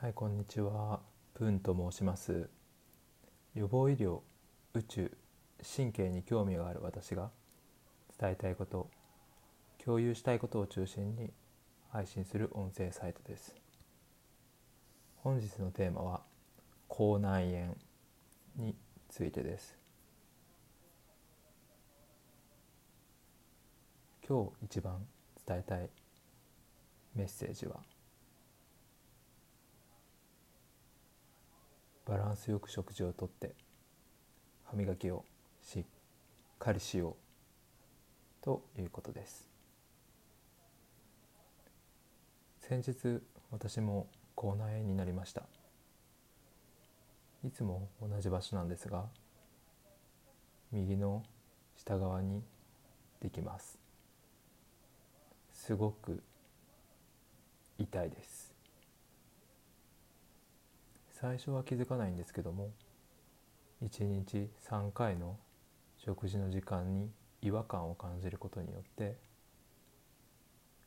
はい、こんにちは。プンと申します。予防医療、宇宙、神経に興味がある私が伝えたいこと、共有したいことを中心に配信する音声サイトです。本日のテーマは口内炎についてです。今日一番伝えたいメッセージはバランスよく食事をとって歯磨きをしっかりしようということです。先日私も口内炎になりました。いつも同じ場所なんですが右の下側にできます。すごく痛いです。最初は気づかないんですけども1日3回の食事の時間に違和感を感じることによって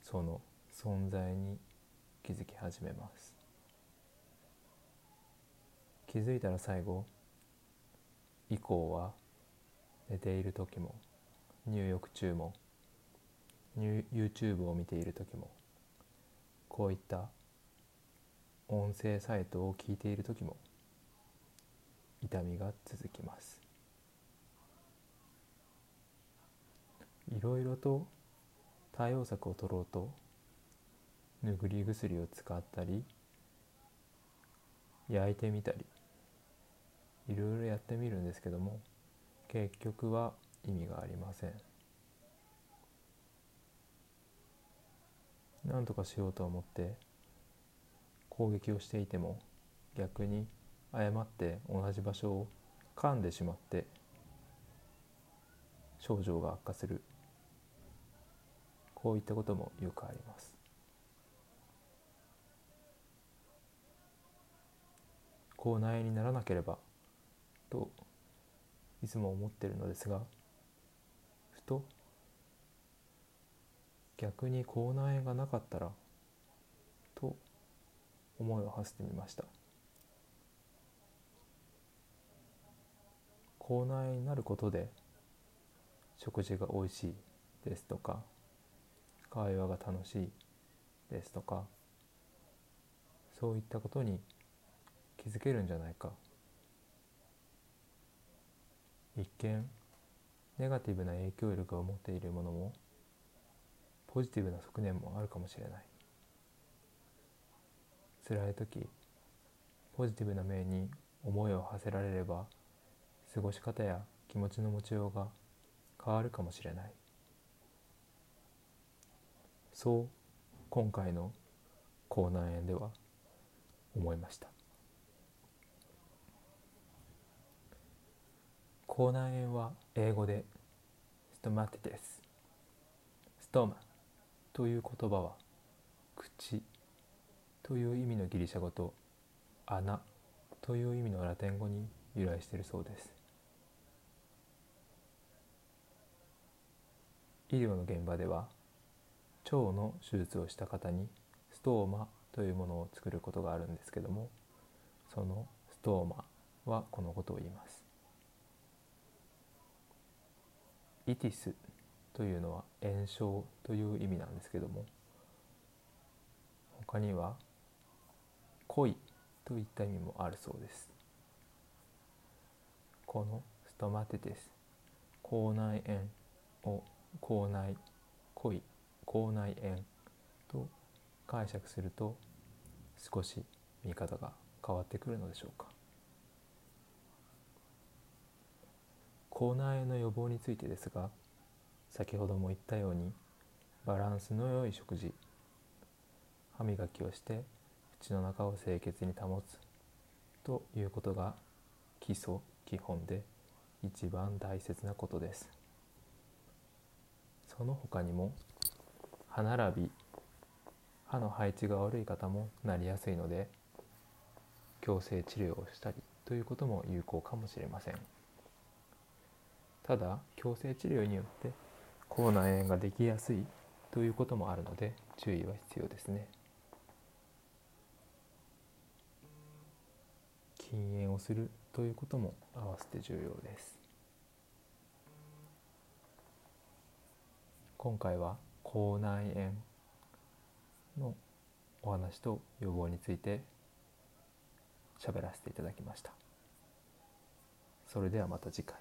その存在に気づき始めます。気づいたら最後以降は寝ている時も入浴中も YouTube を見ている時もこういった音声サイトを聞いている時も痛みが続きます。いろいろと対応策を取ろうとぬぐり薬を使ったり焼いてみたりいろいろやってみるんですけども結局は意味がありません。何とかしようと思って攻撃をしていても逆に誤って同じ場所を噛んでしまって症状が悪化する。こういったこともよくあります。口内炎にならなければといつも思ってるのですがふと逆に口内炎がなかったら思いを馳せてみました。口内になることで食事が美味しいですとか会話が楽しいですとかそういったことに気づけるんじゃないか。一見ネガティブな影響力を持っているものもポジティブな側面もあるかもしれない。辛い時ポジティブな面に思いを馳せられれば過ごし方や気持ちの持ちようが変わるかもしれない。そう今回の口内炎では思いました。口内炎は英語でストマティテス。ストーマという言葉は口という意味のギリシャ語と穴という意味のラテン語に由来しているそうです。医療の現場では腸の手術をした方にストーマというものを作ることがあるんですけどもそのストーマはこのことを言います。イティスというのは炎症という意味なんですけども他には恋といった意味もあるそうです。このストマテテス。口内炎を口内恋口内炎と解釈すると少し見方が変わってくるのでしょうか。口内炎の予防についてですが先ほども言ったようにバランスの良い食事歯磨きをして口の中を清潔に保つということが基礎基本で一番大切なことです。その他にも歯並び歯の配置が悪い方もなりやすいので矯正治療をしたりということも有効かもしれません。ただ矯正治療によって口内炎ができやすいということもあるので注意は必要ですね。禁煙をするということも合わせて重要です。今回は口内炎のお話と予防について喋らせていただきました。それではまた次回。